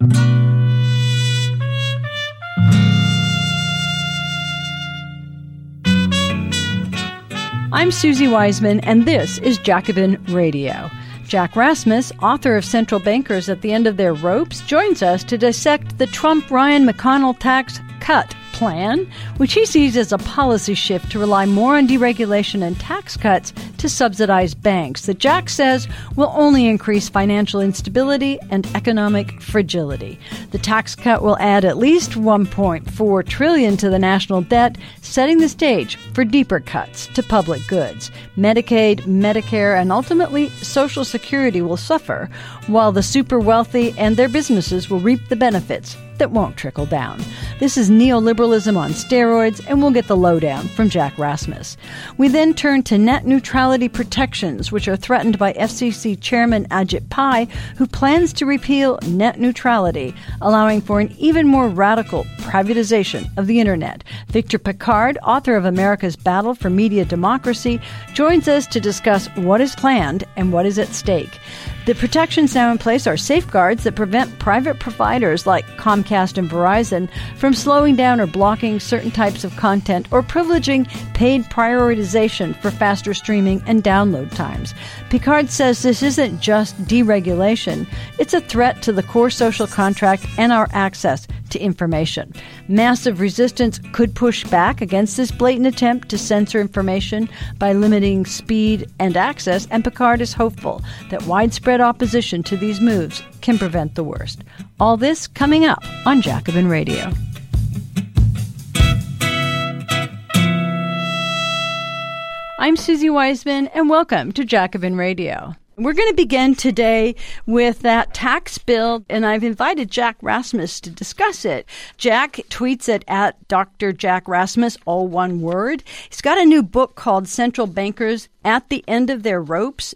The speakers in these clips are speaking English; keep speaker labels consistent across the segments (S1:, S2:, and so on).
S1: I'm Suzi Weissman, and this is Jacobin Radio. Jack Rasmus, author of Central Bankers at the End of Their Ropes, joins us to dissect the Trump Ryan McConnell tax cut plan, which he sees as a policy shift to rely more on deregulation and tax cuts to subsidize banks that Jack says will only increase financial instability and economic fragility. The tax cut will add at least 1.4 trillion to the national debt, setting the stage for deeper cuts to public goods. Medicaid, Medicare, and ultimately Social Security will suffer, while the super wealthy and their businesses will reap the benefits that won't trickle down. This is neoliberalism on steroids, and we'll get the lowdown from Jack Rasmus. We then turn to net neutrality protections, which are threatened by FCC Chairman Ajit Pai, who plans to repeal net neutrality, allowing for an even more radical privatization of the Internet. Victor Pickard, author of America's Battle for Media Democracy, joins us to discuss what is planned and what is at stake. The protections now in place are safeguards that prevent private providers like Comcast and Verizon from slowing down or blocking certain types of content or privileging paid prioritization for faster streaming and download times. Pickard says this isn't just deregulation, it's a threat to the core social contract and our access to information. Massive resistance could push back against this blatant attempt to censor information by limiting speed and access, and Pickard is hopeful that widespread opposition to these moves can prevent the worst. All this coming up on Jacobin Radio. I'm Suzi Weissman, and welcome to Jacobin Radio. We're going to begin today with that tax bill, and I've invited Jack Rasmus to discuss it. Jack tweets it at Dr. Jack Rasmus, all one word. He's got a new book called Central Bankers at the End of Their Ropes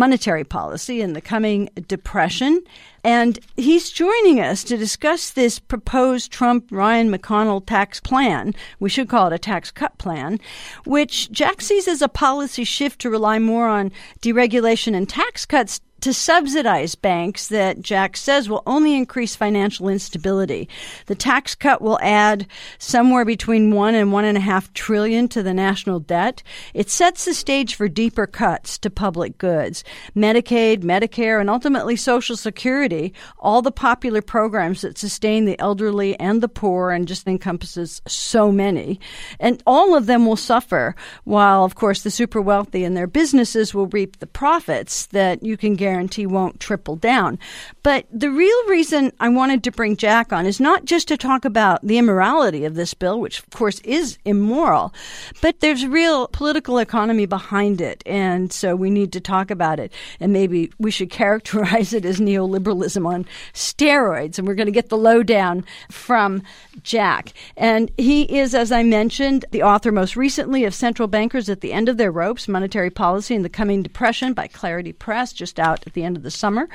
S1: monetary policy in the coming depression. And he's joining us to discuss this proposed Trump Ryan McConnell tax plan. We should call it a tax cut plan, which Jack sees as a policy shift to rely more on deregulation and tax cuts to subsidize banks that Jack says will only increase financial instability. The tax cut will add somewhere between one and one and a half trillion to the national debt. It sets the stage for deeper cuts to public goods. Medicaid, Medicare, and ultimately Social Security, all the popular programs that sustain the elderly and the poor and just encompasses so many. And all of them will suffer while, of course, the super wealthy and their businesses will reap the profits that you can guarantee guarantee won't triple down. But the real reason I wanted to bring Jack on is not just to talk about the immorality of this bill, which of course is immoral, but there's real political economy behind it. And so we need to talk about it. And maybe we should characterize it as neoliberalism on steroids. And we're going to get the lowdown from Jack. And he is, as I mentioned, the author most recently of Central Bankers at the End of Their Ropes Monetary Policy in the Coming Depression by Clarity Press, just out at the end of the summer.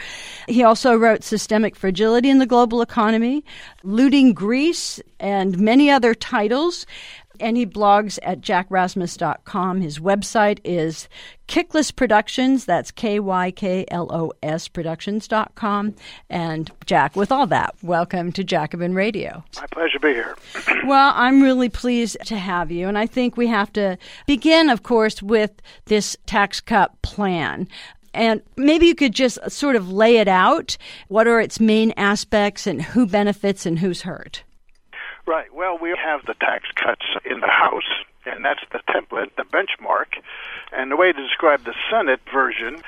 S1: He also wrote Systemic Fragility in the Global Economy, Looting Greece, and many other titles. And he blogs at jackrasmus.com. His website is Kyklos Productions. That's K Y K L O S Productions.com. And Jack, with all that, welcome to Jacobin Radio.
S2: My pleasure to be here.
S1: well, I'm really pleased to have you. And I think we have to begin, of course, with this tax cut plan. And maybe you could just sort of lay it out. What are its main aspects and who benefits and who's hurt?
S2: Right. Well, we have the tax cuts in the House, and that's the template, the benchmark. And the way to describe the Senate version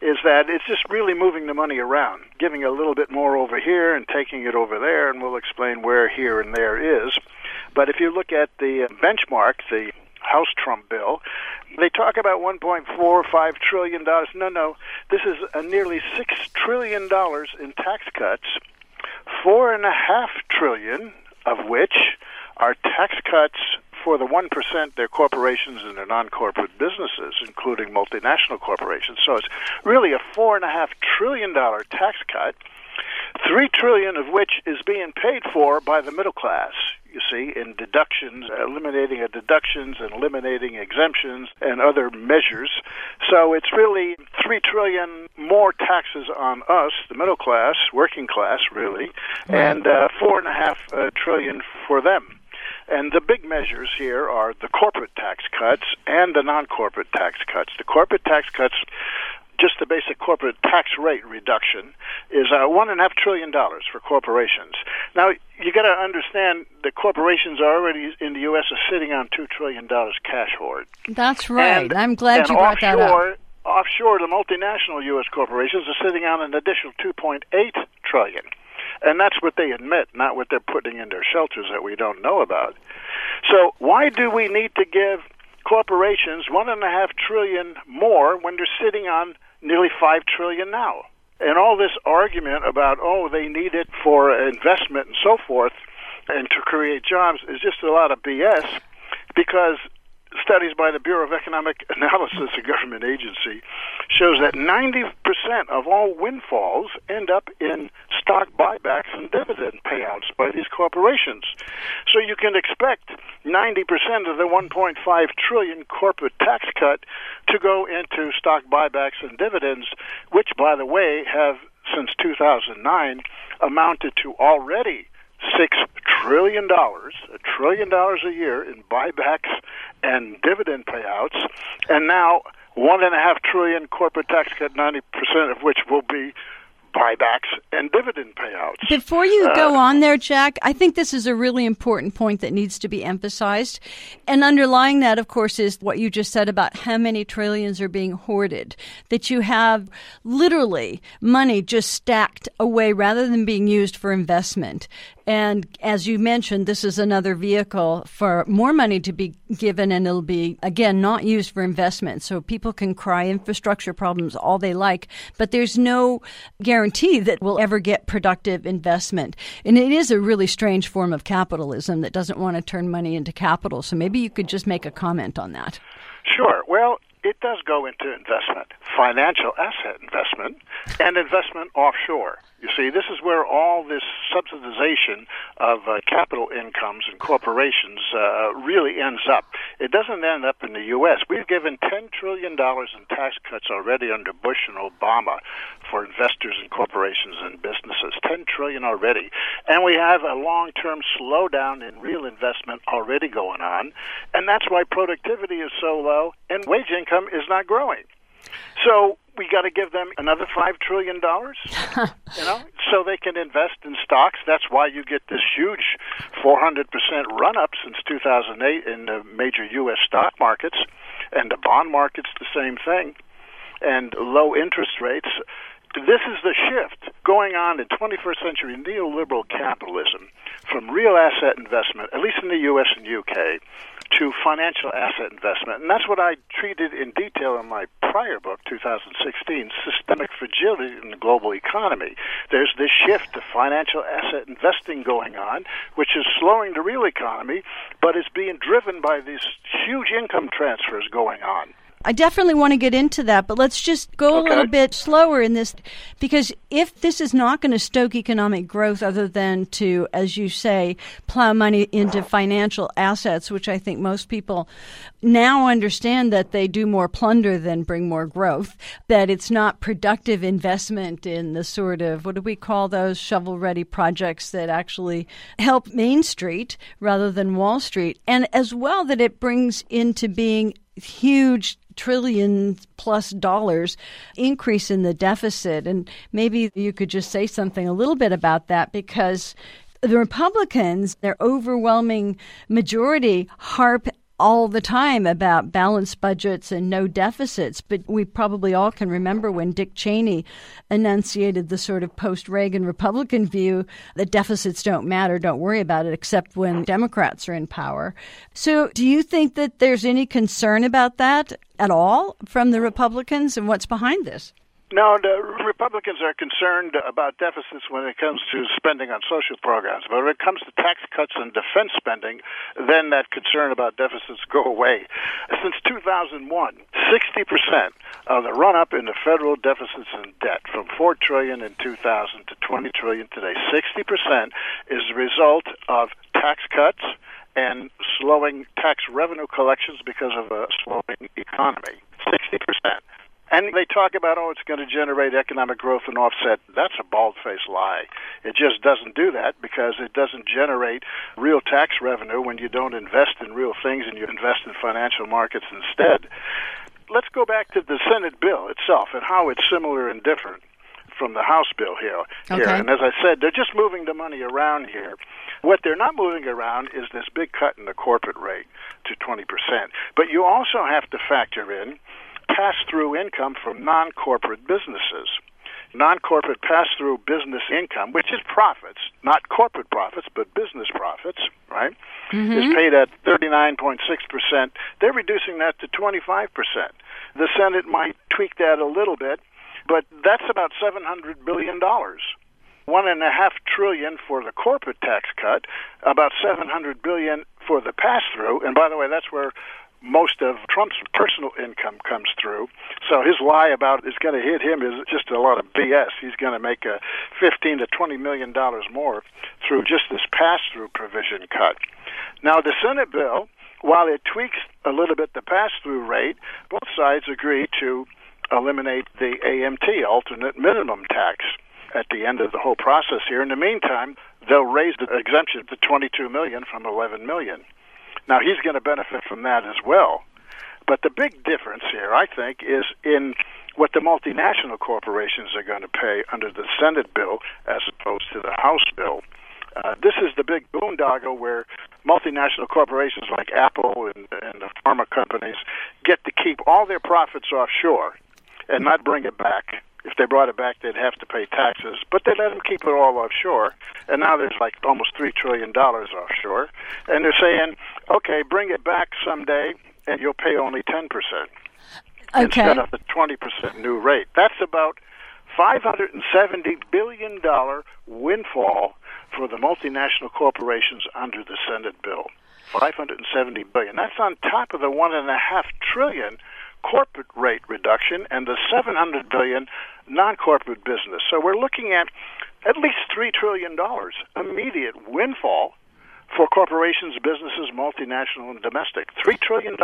S2: is that it's just really moving the money around, giving a little bit more over here and taking it over there, and we'll explain where here and there is. But if you look at the benchmark, the House Trump bill. They talk about 1.45 trillion dollars. No, no, this is a nearly six trillion dollars in tax cuts. Four and a half trillion of which are tax cuts for the 1%, they're corporations and their non-corporate businesses, including multinational corporations. So it's really a $4.5 trillion tax cut, 3 trillion of which is being paid for by the middle class you see, in deductions, eliminating deductions and eliminating exemptions and other measures. So it's really three trillion more taxes on us, the middle class, working class, really, and uh, four and a half uh, trillion for them. And the big measures here are the corporate tax cuts and the non corporate tax cuts. The corporate tax cuts just the basic corporate tax rate reduction is uh, one and a half trillion dollars for corporations. Now you got to understand that corporations are already in the U.S. are sitting on two trillion dollars cash hoard.
S1: That's right.
S2: And,
S1: I'm glad you brought
S2: offshore,
S1: that up.
S2: Offshore, the multinational U.S. corporations are sitting on an additional 2.8 trillion, and that's what they admit, not what they're putting in their shelters that we don't know about. So why do we need to give corporations one and a half trillion more when they're sitting on nearly five trillion now. And all this argument about oh they need it for investment and so forth and to create jobs is just a lot of BS because studies by the Bureau of Economic Analysis, a government agency, shows that 90% of all windfalls end up in stock buybacks and dividend payouts by these corporations. So you can expect 90% of the 1.5 trillion corporate tax cut to go into stock buybacks and dividends, which, by the way, have since 2009 amounted to already six trillion dollars, a trillion dollars a year in buybacks and dividend payouts, and now one and a half trillion corporate tax cut, ninety percent of which will be buybacks and dividend payouts.
S1: Before you uh, go on there, Jack, I think this is a really important point that needs to be emphasized. And underlying that, of course, is what you just said about how many trillions are being hoarded. That you have literally money just stacked away rather than being used for investment. And as you mentioned, this is another vehicle for more money to be given, and it'll be, again, not used for investment. So people can cry infrastructure problems all they like, but there's no guarantee that we'll ever get productive investment. And it is a really strange form of capitalism that doesn't want to turn money into capital. So maybe you could just make a comment on that.
S2: Sure. Well, it does go into investment, financial asset investment, and investment offshore. You see, this is where all this subsidization of uh, capital incomes and corporations uh, really ends up. It doesn't end up in the U.S. We've given $10 trillion in tax cuts already under Bush and Obama for investors and corporations and businesses. 10 trillion already. And we have a long term slowdown in real investment already going on. And that's why productivity is so low and wage income is not growing. So we got to give them another five trillion dollars, you know, so they can invest in stocks. That's why you get this huge 400 percent run up since 2008 in the major U.S. stock markets, and the bond markets the same thing, and low interest rates. This is the shift going on in 21st century neoliberal capitalism from real asset investment, at least in the U.S. and U.K., to financial asset investment. And that's what I treated in detail in my prior book, 2016, Systemic Fragility in the Global Economy. There's this shift to financial asset investing going on, which is slowing the real economy, but it's being driven by these huge income transfers going on.
S1: I definitely want to get into that, but let's just go okay. a little bit slower in this because if this is not going to stoke economic growth other than to, as you say, plow money into financial assets, which I think most people now understand that they do more plunder than bring more growth, that it's not productive investment in the sort of, what do we call those shovel ready projects that actually help Main Street rather than Wall Street, and as well that it brings into being huge trillion plus dollars increase in the deficit. And maybe you could just say something a little bit about that because the Republicans, their overwhelming majority, harp all the time about balanced budgets and no deficits, but we probably all can remember when Dick Cheney enunciated the sort of post Reagan Republican view that deficits don't matter, don't worry about it, except when Democrats are in power. So, do you think that there's any concern about that at all from the Republicans and what's behind this?
S2: No, the Republicans are concerned about deficits when it comes to spending on social programs. But when it comes to tax cuts and defense spending, then that concern about deficits go away. Since 2001, 60% of the run-up in the federal deficits and debt from 4 trillion in 2000 to 20 trillion today, 60% is the result of tax cuts and slowing tax revenue collections because of a slowing economy. 60%. And they talk about, oh, it's going to generate economic growth and offset. That's a bald faced lie. It just doesn't do that because it doesn't generate real tax revenue when you don't invest in real things and you invest in financial markets instead. Let's go back to the Senate bill itself and how it's similar and different from the House bill here.
S1: Okay.
S2: here. And as I said, they're just moving the money around here. What they're not moving around is this big cut in the corporate rate to 20%. But you also have to factor in pass through income from non corporate businesses. Non corporate pass through business income, which is profits, not corporate profits, but business profits, right,
S1: mm-hmm.
S2: is paid at 39.6%. They're reducing that to 25%. The Senate might tweak that a little bit, but that's about $700 billion one and a half trillion for the corporate tax cut, about 700 billion for the pass through. And by the way, that's where most of Trump's personal income comes through. So his lie about it's going to hit him is just a lot of BS. He's going to make a 15 to 20 million dollars more through just this pass-through provision cut. Now the Senate bill, while it tweaks a little bit the pass-through rate, both sides agree to eliminate the AMT, alternate minimum tax, at the end of the whole process here. In the meantime, they'll raise the exemption to 22 million from 11 million. Now he's going to benefit from that as well. But the big difference here, I think, is in what the multinational corporations are going to pay under the Senate bill as opposed to the House bill. Uh, this is the big boondoggle where multinational corporations like Apple and, and the pharma companies get to keep all their profits offshore and not bring it back. If they brought it back, they'd have to pay taxes, but they let them keep it all offshore. And now there's like almost three trillion dollars offshore, and they're saying, okay, bring it back someday, and you'll pay only ten percent
S1: okay.
S2: instead of the twenty percent new rate. That's about five hundred and seventy billion dollar windfall for the multinational corporations under the Senate bill. Five hundred and seventy billion. That's on top of the one and a half trillion corporate rate reduction and the 700 billion non-corporate business. So we're looking at at least 3 trillion dollars immediate windfall for corporations, businesses, multinational and domestic. $3 trillion.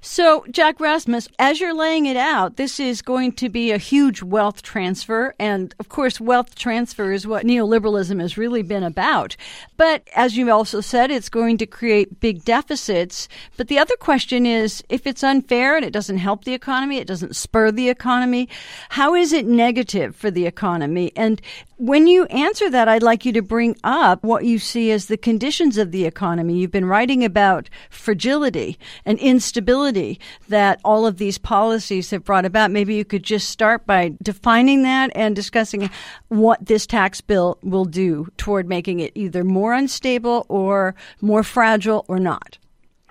S1: So, Jack Rasmus, as you're laying it out, this is going to be a huge wealth transfer. And of course, wealth transfer is what neoliberalism has really been about. But as you also said, it's going to create big deficits. But the other question is if it's unfair and it doesn't help the economy, it doesn't spur the economy, how is it negative for the economy? And when you answer that, I'd like you to bring up what you see as the conditions of the economy. You've been writing about fragility and instability that all of these policies have brought about. Maybe you could just start by defining that and discussing what this tax bill will do toward making it either more unstable or more fragile or not.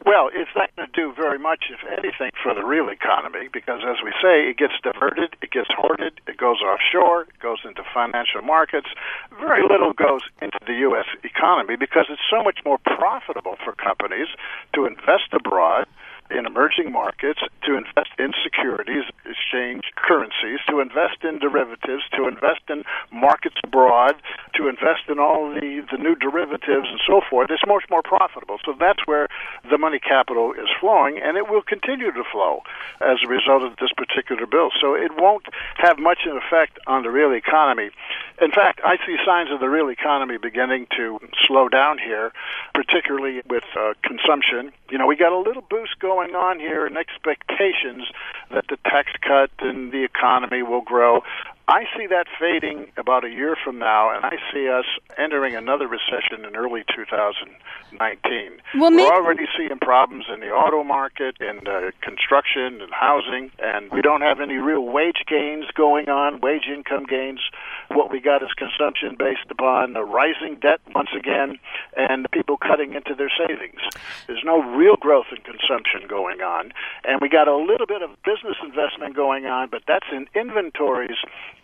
S2: Well, it's not going to do very much, if anything, for the real economy because, as we say, it gets diverted, it gets hoarded, it goes offshore, it goes into financial markets. Very little goes into the U.S. economy because it's so much more profitable for companies to invest abroad in emerging markets, to invest in securities, exchange currencies, to invest in derivatives, to invest in markets abroad, to invest in all the, the new derivatives and so forth. It's much more profitable. So that's where the money capital is flowing, and it will continue to flow as a result of this particular bill. So it won't have much an effect on the real economy. In fact, I see signs of the real economy beginning to slow down here, particularly with uh, consumption. You know, we got a little boost going going on here and expectations that the tax cut and the economy will grow. I see that fading about a year from now, and I see us entering another recession in early 2019. Well, We're already seeing problems in the auto market, in uh, construction, and housing, and we don't have any real wage gains going on, wage income gains. What we got is consumption based upon a rising debt once again, and people cutting into their savings. There's no real growth in consumption going on, and we got a little bit of business investment going on, but that's in inventories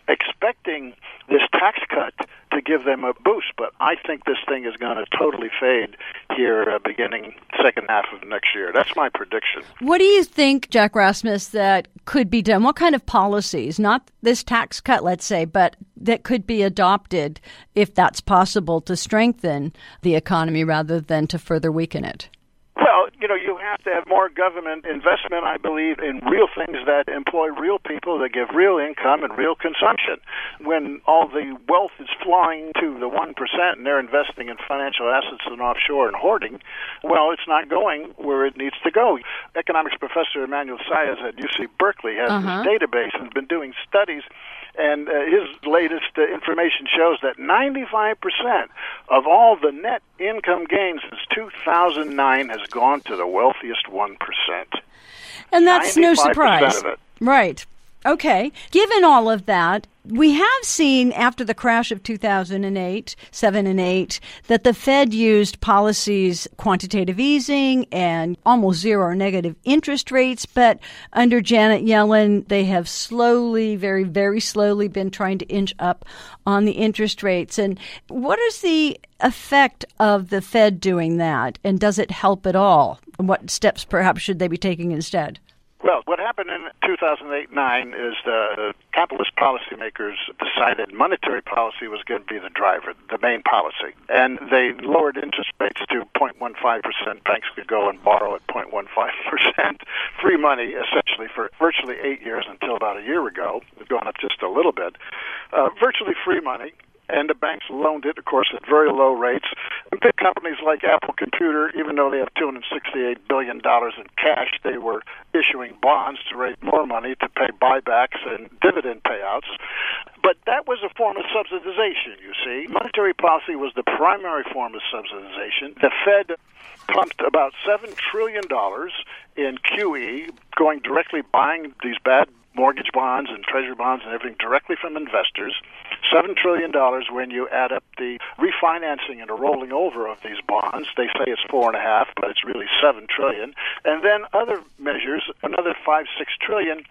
S2: expecting this tax cut to give them a boost. But I think this thing is going to totally fade here uh, beginning second half of next year. That's my prediction.
S1: What do you think, Jack Rasmus, that could be done? What kind of policies, not this tax cut, let's say, but that could be adopted if that's possible to strengthen the economy rather than to further weaken it?
S2: Well, you know, you have to have more government investment, I believe, in real things that employ real people that give real income and real consumption. When all the wealth is flying to the 1% and they're investing in financial assets and offshore and hoarding, well, it's not going where it needs to go. Economics professor Emmanuel Saez at UC Berkeley has uh-huh. this database and has been doing studies and uh, his latest uh, information shows that 95% of all the net income gains since 2009 has gone to the wealthiest 1%.
S1: And that's no surprise. Right. Okay. Given all of that, we have seen after the crash of 2008, 7 and 8, that the Fed used policies, quantitative easing and almost zero or negative interest rates. But under Janet Yellen, they have slowly, very, very slowly been trying to inch up on the interest rates. And what is the effect of the Fed doing that? And does it help at all? And what steps perhaps should they be taking instead?
S2: Well, what happened in 2008-9 is the capitalist policymakers decided monetary policy was going to be the driver, the main policy, and they lowered interest rates to 0.15 percent. Banks could go and borrow at 0.15 percent, free money essentially for virtually eight years until about a year ago. It's gone up just a little bit. Uh, virtually free money, and the banks loaned it, of course, at very low rates. And big companies like Apple Computer, even though they have $268 billion in cash, they were issuing bonds to raise more money to pay buybacks and dividend payouts. But that was a form of subsidization, you see. Monetary policy was the primary form of subsidization. The Fed pumped about $7 trillion in QE, going directly buying these bad mortgage bonds and treasury bonds and everything directly from investors. Seven trillion dollars when you add up the refinancing and the rolling over of these bonds. They say it's four and a half, but it's really seven trillion. And then other measures, another five, six trillion.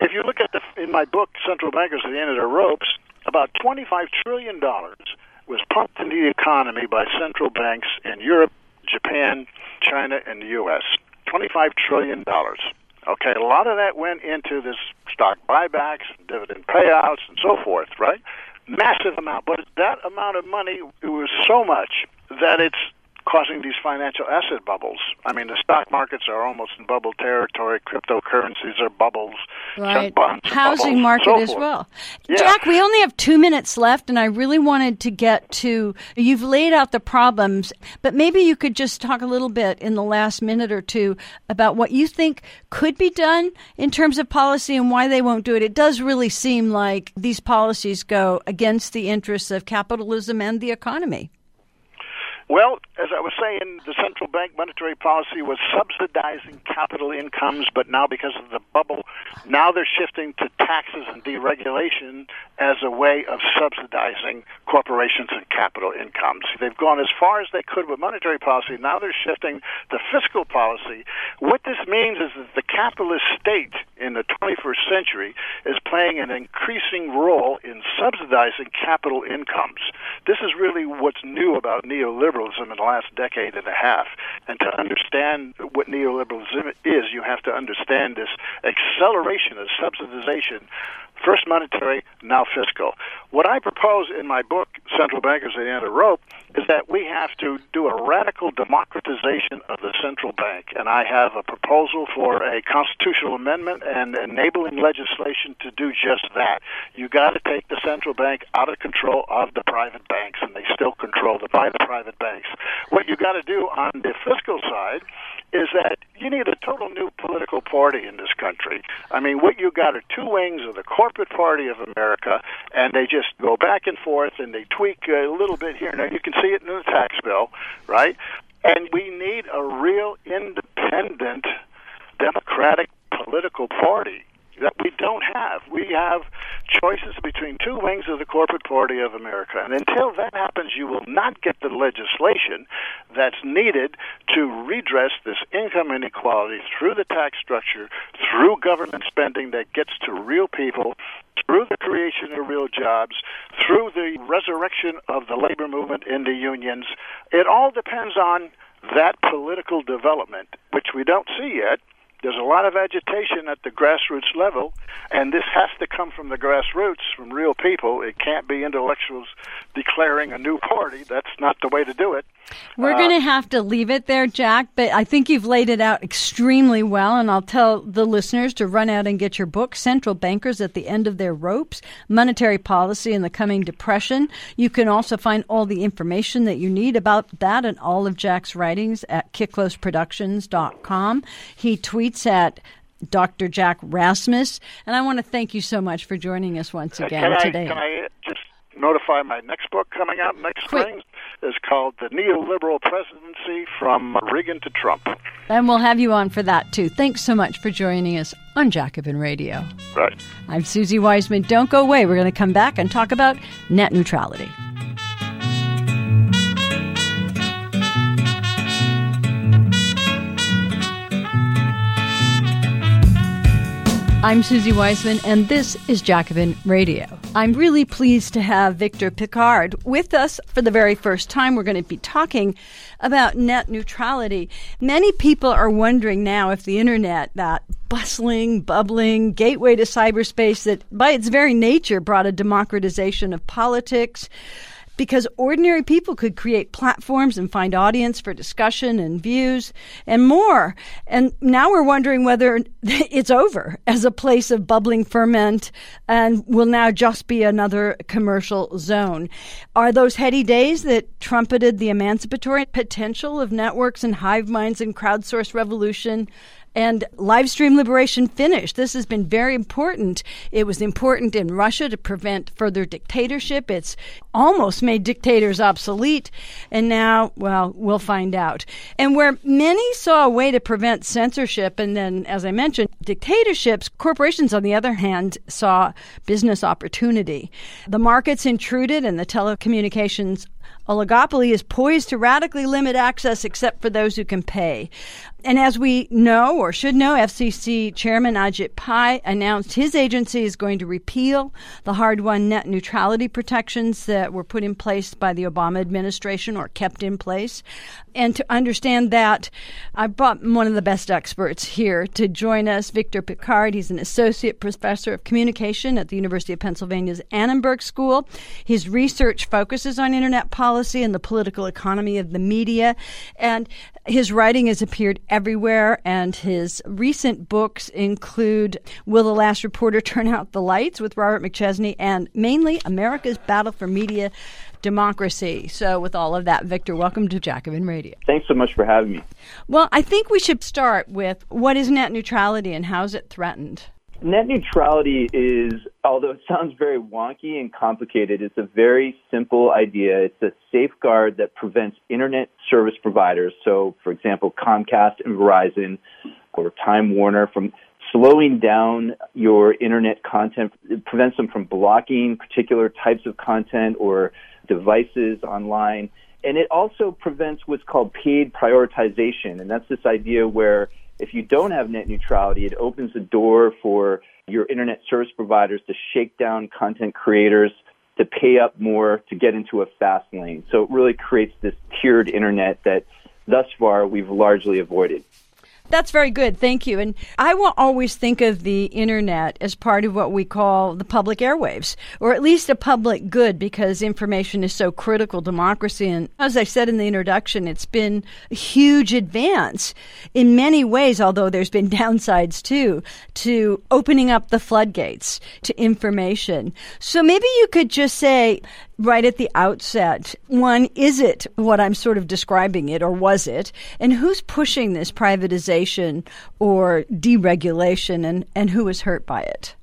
S2: If you look at the in my book, Central Bankers at the End of Their Ropes, about twenty-five trillion dollars was pumped into the economy by central banks in Europe, Japan, China, and the U.S. Twenty-five trillion dollars. Okay, a lot of that went into this stock buybacks, dividend payouts, and so forth, right? Massive amount, but that amount of money it was so much that it's causing these financial asset bubbles. I mean, the stock markets are almost in bubble territory. Cryptocurrencies are bubbles.
S1: Right. Housing bubbles, market so as well. Yeah. Jack, we only have two minutes left, and I really wanted to get to. You've laid out the problems, but maybe you could just talk a little bit in the last minute or two about what you think could be done in terms of policy and why they won't do it. It does really seem like these policies go against the interests of capitalism and the economy.
S2: Well, as I was saying, the central bank monetary policy was subsidizing capital incomes, but now because of the bubble, now they're shifting to taxes and deregulation as a way of subsidizing corporations and capital incomes. They've gone as far as they could with monetary policy. Now they're shifting to fiscal policy. What this means is that the capitalist state in the 21st century is playing an increasing role in subsidizing capital incomes. This is really what's new about neoliberalism neoliberalism in the last decade and a half. And to understand what neoliberalism is, you have to understand this acceleration of subsidization first monetary, now fiscal. What I propose in my book, Central Bankers at the End of Rope, is that we have to do a radical democratization of the central bank. And I have a proposal for a constitutional amendment and enabling legislation to do just that. You got to take the central bank out of control of the private banks, and they still control the private banks. What you got to do on the fiscal side is that you need a total new political party in this country. I mean, what you got are two wings of the corporate party of America, and they just go back and forth and they tweak a little bit here. Now, you can see it in the tax bill, right? And we need a real independent democratic political party that we don't have. We have choices between two wings of the corporate party of America. And until that happens, you will not get the legislation that's needed to redress this income inequality through the tax structure, through government spending that gets to real people, through the creation of real jobs, through the resurrection of the labor movement in the unions. It all depends on that political development, which we don't see yet. There's a lot of agitation at the grassroots level, and this has to come from the grassroots, from real people. It can't be intellectuals declaring a new party. That's not the way to do it.
S1: We're uh, going to have to leave it there, Jack, but I think you've laid it out extremely well, and I'll tell the listeners to run out and get your book, Central Bankers at the End of Their Ropes Monetary Policy in the Coming Depression. You can also find all the information that you need about that and all of Jack's writings at kyklosproductions.com. He tweets at Dr. Jack Rasmus, and I want to thank you so much for joining us once uh, again
S2: can I,
S1: today.
S2: Can I just notify my next book coming out next
S1: Quick.
S2: spring is called The Neoliberal Presidency from Reagan to Trump.
S1: And we'll have you on for that too. Thanks so much for joining us on Jacobin Radio.
S2: Right.
S1: I'm Suzi Weissman. Don't go away. We're going to come back and talk about net neutrality. I'm Suzi Weissman, and this is Jacobin Radio. I'm really pleased to have Victor Pickard with us for the very first time. We're going to be talking about net neutrality. Many people are wondering now if the internet, that bustling, bubbling gateway to cyberspace that by its very nature brought a democratization of politics, because ordinary people could create platforms and find audience for discussion and views and more. And now we're wondering whether it's over as a place of bubbling ferment and will now just be another commercial zone. Are those heady days that trumpeted the emancipatory potential of networks and hive minds and crowdsourced revolution and live stream liberation finished. This has been very important. It was important in Russia to prevent further dictatorship. It's almost made dictators obsolete. And now, well, we'll find out. And where many saw a way to prevent censorship, and then, as I mentioned, dictatorships, corporations, on the other hand, saw business opportunity. The markets intruded and the telecommunications oligopoly is poised to radically limit access except for those who can pay. And as we know or should know, FCC Chairman Ajit Pai announced his agency is going to repeal the hard won net neutrality protections that were put in place by the Obama administration or kept in place. And to understand that, I brought one of the best experts here to join us, Victor Pickard. He's an associate professor of communication at the University of Pennsylvania's Annenberg School. His research focuses on internet policy and the political economy of the media. And his writing has appeared everywhere, and his recent books include Will the Last Reporter Turn Out the Lights with Robert McChesney and mainly America's Battle for Media Democracy. So, with all of that, Victor, welcome to Jacobin Radio.
S3: Thanks so much for having me.
S1: Well, I think we should start with what is net neutrality and how is it threatened?
S3: Net neutrality is, although it sounds very wonky and complicated, it's a very simple idea. It's a safeguard that prevents internet service providers, so for example, Comcast and Verizon or Time Warner, from slowing down your internet content. It prevents them from blocking particular types of content or devices online. And it also prevents what's called paid prioritization. And that's this idea where if you don't have net neutrality, it opens the door for your internet service providers to shake down content creators to pay up more to get into a fast lane. So it really creates this tiered internet that thus far we've largely avoided.
S1: That's very good. Thank you. And I will always think of the internet as part of what we call the public airwaves, or at least a public good, because information is so critical to democracy. And as I said in the introduction, it's been a huge advance in many ways, although there's been downsides too, to opening up the floodgates to information. So maybe you could just say, right at the outset. One, is it what I'm sort of describing it, or was it? And who's pushing this privatization or deregulation, and, and who is hurt by it?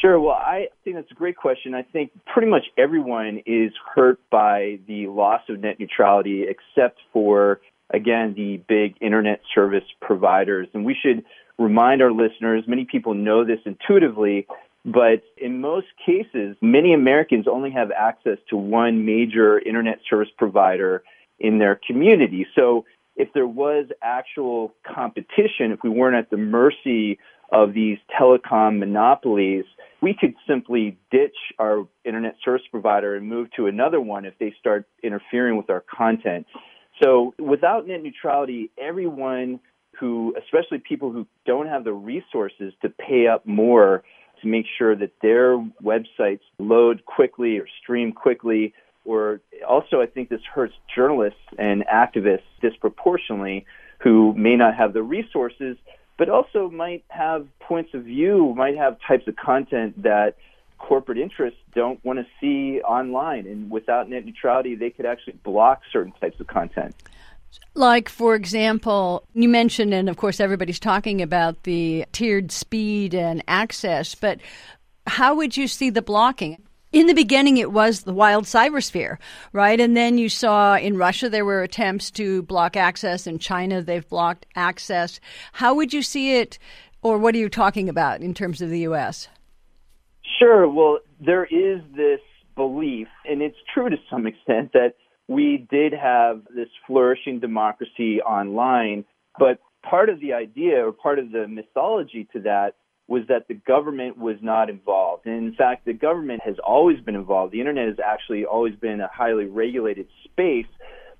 S3: Sure. Well, I think that's a great question. I think pretty much everyone is hurt by the loss of net neutrality, except for, again, the big internet service providers. And we should remind our listeners, many people know this intuitively, But in most cases, many Americans only have access to one major internet service provider in their community. So if there was actual competition, if we weren't at the mercy of these telecom monopolies, we could simply ditch our internet service provider and move to another one if they start interfering with our content. So without net neutrality, everyone who, especially people who don't have the resources to pay up more to make sure that their websites load quickly or stream quickly, or also I think this hurts journalists and activists disproportionately who may not have the resources, but also might have points of view, might have types of content that corporate interests don't want to see online. And without net neutrality, they could actually block certain types of content.
S1: Like, for example, you mentioned, and of course, everybody's talking about the tiered speed and access, but how would you see the blocking? In the beginning, it was the wild cybersphere, right? And then you saw in Russia there were attempts to block access. In China, they've blocked access. How would you see it, or what are you talking about in terms of the U.S.?
S3: Sure. Well, there is this belief, and it's true to some extent, that we did have this flourishing democracy online, but part of the idea or part of the mythology to that was that the government was not involved. And in fact, the government has always been involved. The internet has actually always been a highly regulated space.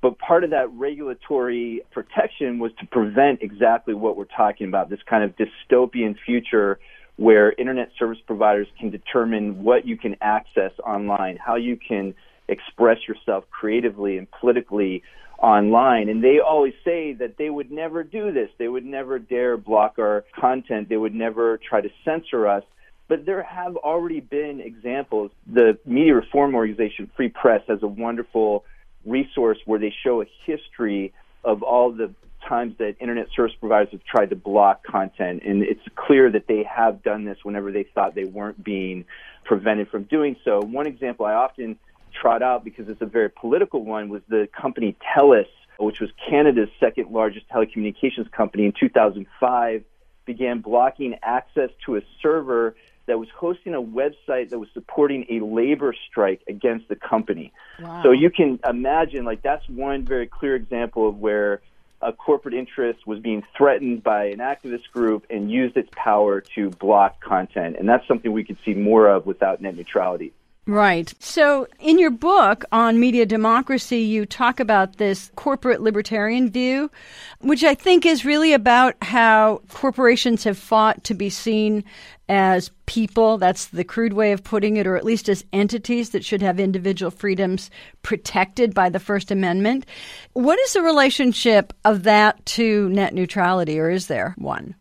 S3: But part of that regulatory protection was to prevent exactly what we're talking about this kind of dystopian future where internet service providers can determine what you can access online, how you can express yourself creatively and politically online. And they always say that they would never do this. They would never dare block our content. They would never try to censor us. But there have already been examples. The media reform organization Free Press has a wonderful resource where they show a history of all the times that internet service providers have tried to block content. And it's clear that they have done this whenever they thought they weren't being prevented from doing so. One example I often trot out because it's a very political one was the company TELUS, which was Canada's second largest telecommunications company in 2005, began blocking access to a server that was hosting a website that was supporting a labor strike against the company. Wow. So you can imagine, like, that's one very clear example of where a corporate interest was being threatened by an activist group and used its power to block content. And that's something we could see more of without net neutrality.
S1: Right. So, in your book on media democracy, you talk about this corporate libertarian view, which I think is really about how corporations have fought to be seen as people. That's the crude way of putting it, or at least as entities that should have individual freedoms protected by the First Amendment. What is the relationship of that to net neutrality, or is there one?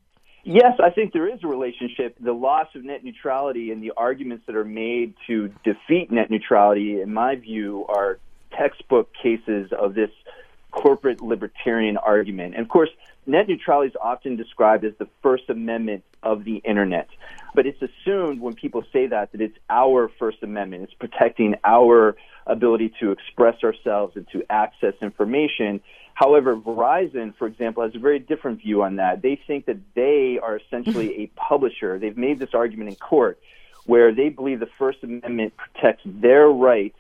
S3: Yes, I think there is a relationship. The loss of net neutrality and the arguments that are made to defeat net neutrality, in my view, are textbook cases of this corporate libertarian argument. And of course, net neutrality is often described as the First Amendment of the Internet. But it's assumed when people say that that it's our First Amendment. It's protecting our ability to express ourselves and to access information. However, Verizon, for example, has a very different view on that. They think that they are essentially a mm-hmm. publisher. They've made this argument in court where they believe the First Amendment protects their right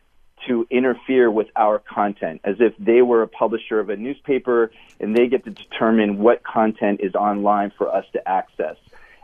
S3: to interfere with our content as if they were a publisher of a newspaper and they get to determine what content is online for us to access.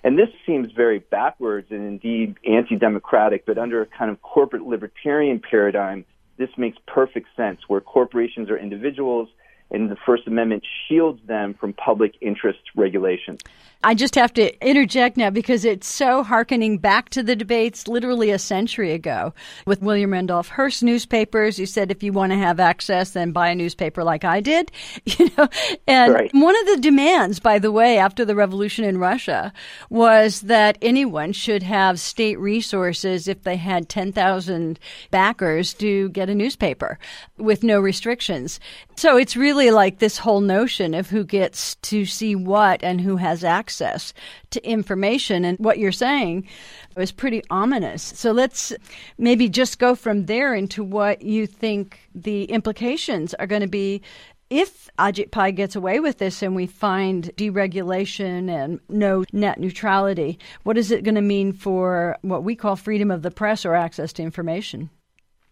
S3: And this seems very backwards and indeed anti democratic, but under a kind of corporate libertarian paradigm, this makes perfect sense where corporations are individuals and the First Amendment shields them from public interest regulations.
S1: I just have to interject now because it's so harkening back to the debates literally a century ago with William Randolph Hearst newspapers. You said if you want to have access, then buy a newspaper like I did, you know. And right. one of the demands, by the way, after the revolution in Russia was that anyone should have state resources if they had 10,000 backers to get a newspaper with no restrictions. So it's really like this whole notion of who gets to see what and who has access to information. And what you're saying is pretty ominous. So let's maybe just go from there into what you think the implications are going to be if Ajit Pai gets away with this and we find deregulation and no net neutrality, what is it going to mean for what we call freedom of the press or access to information?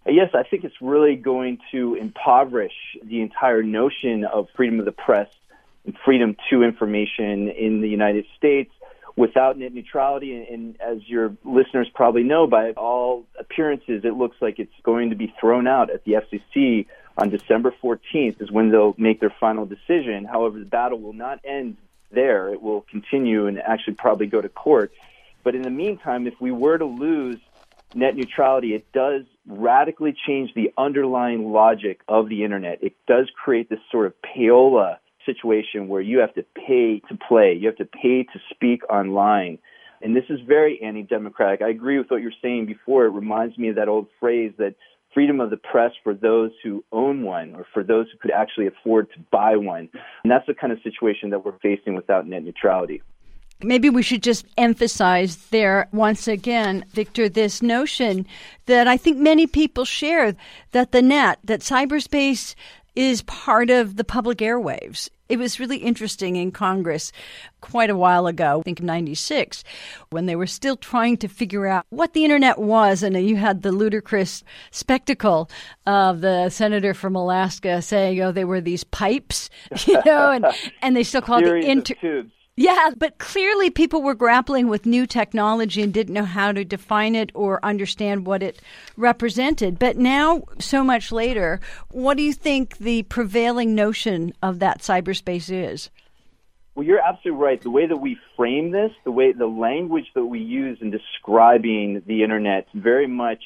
S3: Yes, I think it's really going to impoverish the entire notion of freedom of the press and freedom to information in the United States without net neutrality. And, and, as your listeners probably know, by all appearances, it looks like it's going to be thrown out at the FCC on December 14th is when they'll make their final decision. However, the battle will not end there. It will continue and actually probably go to court. But in the meantime, if we were to lose net neutrality, it does radically change the underlying logic of the internet. It does create this sort of payola situation where you have to pay to play, you have to pay to speak online. And this is very anti democratic. I agree with what you're saying before. It reminds me of that old phrase that freedom of the press for those who own one or for those who could actually afford to buy one. And that's the kind of situation that we're facing without net neutrality.
S1: Maybe we should just emphasize there once again, Victor, this notion that I think many people share that the net, that cyberspace is part of the public airwaves. It was really interesting in Congress quite a while ago, I think 96, when they were still trying to figure out what the internet was. And you had the ludicrous spectacle of the senator from Alaska saying, oh, they were these pipes, you know, and, and they still called
S3: it
S1: the
S3: inter.
S1: Yeah, but clearly people were grappling with new technology and didn't know how to define it or understand what it represented. But now, so much later, what do you think the prevailing notion of that cyberspace is?
S3: Well, you're absolutely right. The way that we frame this, the way the language that we use in describing the internet very much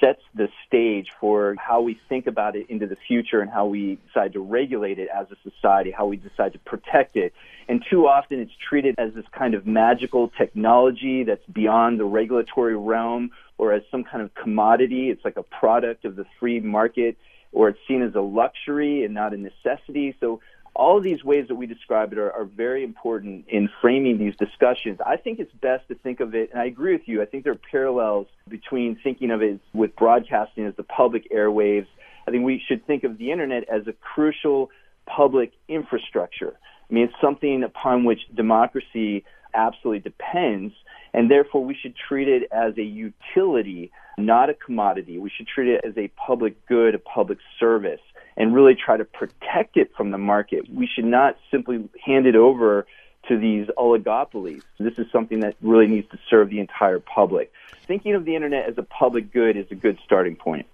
S3: sets the stage for how we think about it into the future and how we decide to regulate it as a society, how we decide to protect it. And too often it's treated as this kind of magical technology that's beyond the regulatory realm or as some kind of commodity. It's like a product of the free market or it's seen as a luxury and not a necessity. So all of these ways that we describe it are, are, very important in framing these discussions. I think it's best to think of it, and I agree with you. I think there are parallels between thinking of it with broadcasting as the public airwaves. I think we should think of the internet as a crucial public infrastructure. I mean, it's something upon which democracy absolutely depends, and therefore we should treat it as a utility, not a commodity. We should treat it as a public good, a public service and really try to protect it from the market. We should not simply hand it over to these oligopolies. This is something that really needs to serve the entire public. Thinking of the internet as a public good is a good starting point.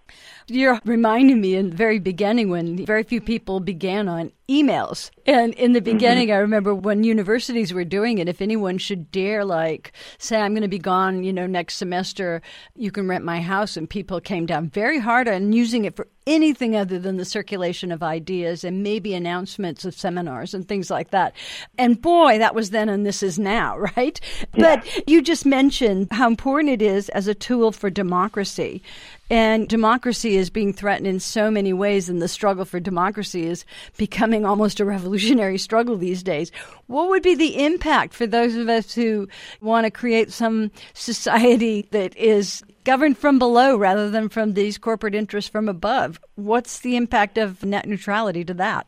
S1: You're reminding me in the very beginning when very few people began on emails. And in the mm-hmm. beginning, mm-hmm. I remember when universities were doing it, if anyone should dare, like, say, I'm going to be gone, you know, next semester, you can rent my house. And people came down very hard on using it for anything other than the circulation of ideas and maybe announcements of seminars and things like that. And boy, that was then and this is now, right? Yeah. But you just mentioned how important it is as a tool for democracy. And democracy is being threatened in so many ways, and the struggle for democracy is becoming almost a revolutionary struggle these days. What would be the impact for those of us who want to create some society that is governed from below rather than from these corporate interests from above? What's the impact of net neutrality to that?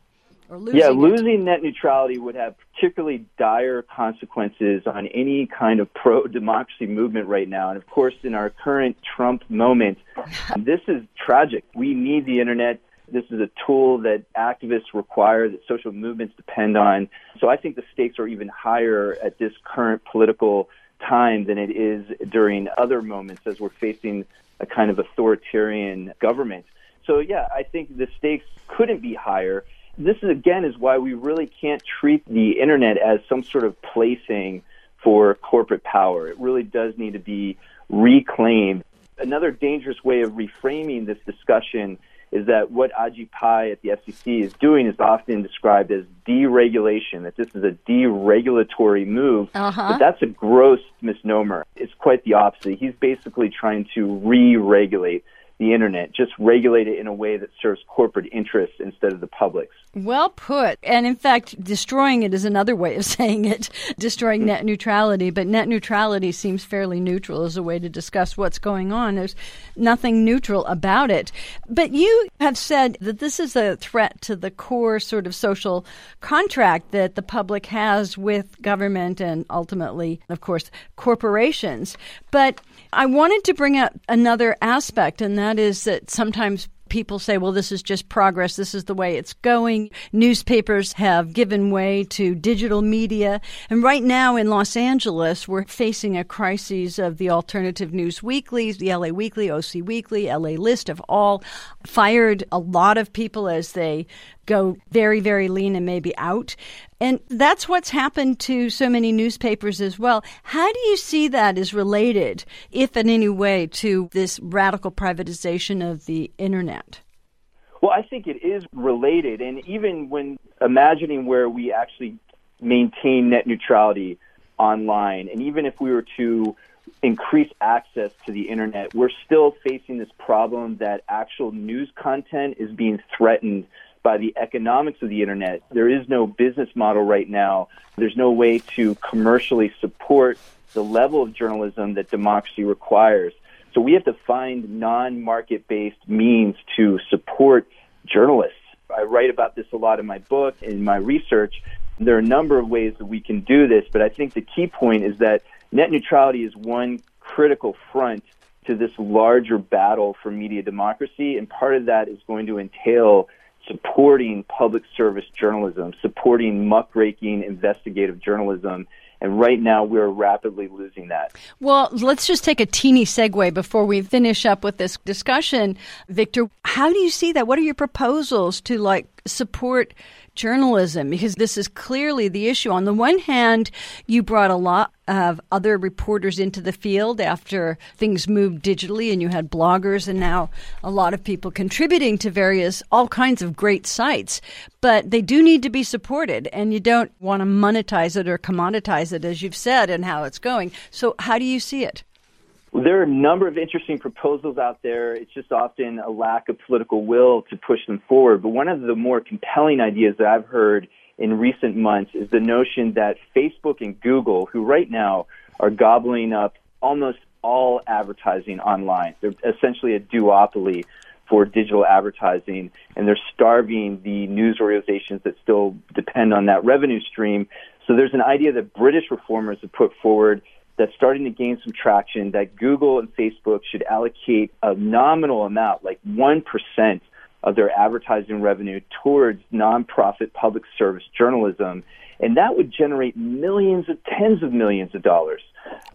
S3: Losing yeah, losing it. net neutrality would have particularly dire consequences on any kind of pro democracy movement right now. And of course, in our current Trump moment, this is tragic. We need the internet. This is a tool that activists require, that social movements depend on. So I think the stakes are even higher at this current political time than it is during other moments as we're facing a kind of authoritarian government. So yeah, I think the stakes couldn't be higher this is again is why we really can't treat the internet as some sort of plaything for corporate power. It really does need to be reclaimed. Another dangerous way of reframing this discussion is that what Ajit Pai at the FCC is doing is often described as deregulation, that this is a deregulatory move. Uh-huh. But that's a gross misnomer. It's quite the opposite. He's basically trying to re regulate the internet, just regulate it in a way that serves corporate interests instead of the public's.
S1: Well put. And in fact, destroying it is another way of saying it, destroying net neutrality. But net neutrality seems fairly neutral as a way to discuss what's going on. There's nothing neutral about it. But you have said that this is a threat to the core sort of social contract that the public has with government and ultimately, of course, corporations. But I wanted to bring up another aspect, and that is that sometimes people say, well, this is just progress. This is the way it's going. Newspapers have given way to digital media. And right now in Los Angeles, we're facing a crisis of the alternative news weeklies, the LA Weekly, OC Weekly, LAist have all fired a lot of people as they go very, very lean and maybe out. And that's what's happened to so many newspapers as well. How do you see that as related, if in any way, to this radical privatization of the internet?
S3: Well, I think it is related. And even when imagining where we actually maintain net neutrality online, and even if we were to increase access to the internet, we're still facing this problem that actual news content is being threatened by the economics of the internet. There is no business model right now. There's no way to commercially support the level of journalism that democracy requires. So we have to find non market based means to support journalists. I write about this a lot in my book, in my research. There are a number of ways that we can do this, but I think the key point is that net neutrality is one critical front to this larger battle for media democracy, and part of that is going to entail supporting public service journalism, supporting muckraking investigative journalism. And right now, we're rapidly losing that.
S1: Well, let's just take a teeny segue before we finish up with this discussion. Victor, how do you see that? What are your proposals to like support journalism because this is clearly the issue. On the one hand, you brought a lot of other reporters into the field after things moved digitally and you had bloggers and now a lot of people contributing to various all kinds of great sites. But they do need to be supported and you don't want to monetize it or commoditize it as you've said and how it's going. So how do you see it
S3: there are a number of interesting proposals out there. It's just often a lack of political will to push them forward. But one of the more compelling ideas that I've heard in recent months is the notion that Facebook and Google, who right now are gobbling up almost all advertising online, they're essentially a duopoly for digital advertising, and they're starving the news organizations that still depend on that revenue stream. So there's an idea that British reformers have put forward that's starting to gain some traction that Google and Facebook should allocate a nominal amount, like 1% of their advertising revenue towards nonprofit public service journalism. And that would generate millions of tens of millions of dollars.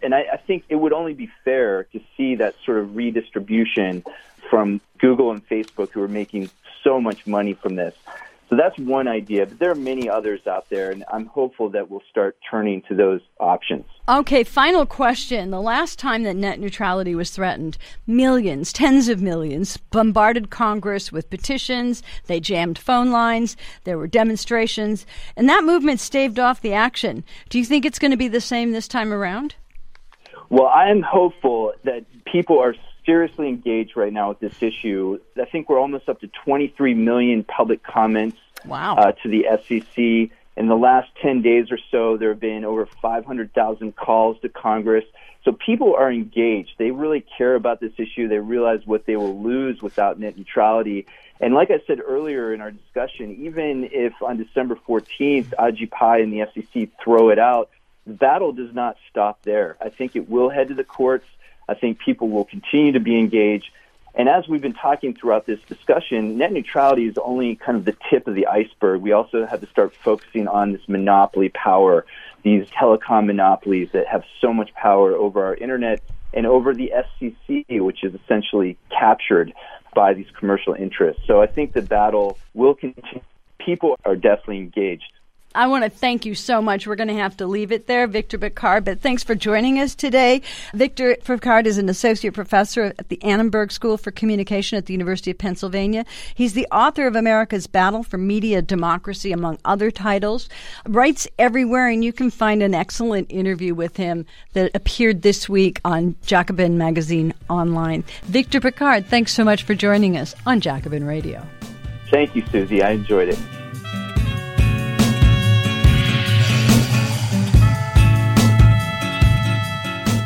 S3: And I, I think it would only be fair to see that sort of redistribution from Google and Facebook, who are making so much money from this. So that's one idea, but there are many others out there, and I'm hopeful that we'll start turning to those options.
S1: Okay, final question. The last time that net neutrality was threatened, millions, tens of millions, bombarded Congress with petitions. They jammed phone lines. There were demonstrations. And that movement staved off the action. Do you think it's going to be the same this time around?
S3: Well, I'm hopeful that people are seriously engaged right now with this issue. I think we're almost up to 23 million public comments
S1: wow.
S3: uh, to the FCC. In the last 10 days or so, there have been over 500,000 calls to Congress. So people are engaged. They really care about this issue. They realize what they will lose without net neutrality. And like I said earlier in our discussion, even if on December 14th, Ajit Pai and the FCC throw it out, the battle does not stop there. I think it will head to the courts. I think people will continue to be engaged. And as we've been talking throughout this discussion, net neutrality is only kind of the tip of the iceberg. We also have to start focusing on this monopoly power, these telecom monopolies that have so much power over our internet and over the FCC, which is essentially captured by these commercial interests. So I think the battle will continue. People are definitely engaged.
S1: I want to thank you so much. We're going to have to leave it there, Victor Pickard, but thanks for joining us today. Victor Pickard is an associate professor at the Annenberg School for Communication at the University of Pennsylvania. He's the author of America's Battle for Media Democracy, among other titles. Writes everywhere, and you can find an excellent interview with him that appeared this week on Jacobin Magazine online. Victor Pickard, thanks so much for joining us on Jacobin Radio.
S3: Thank you, Suzi. I enjoyed it.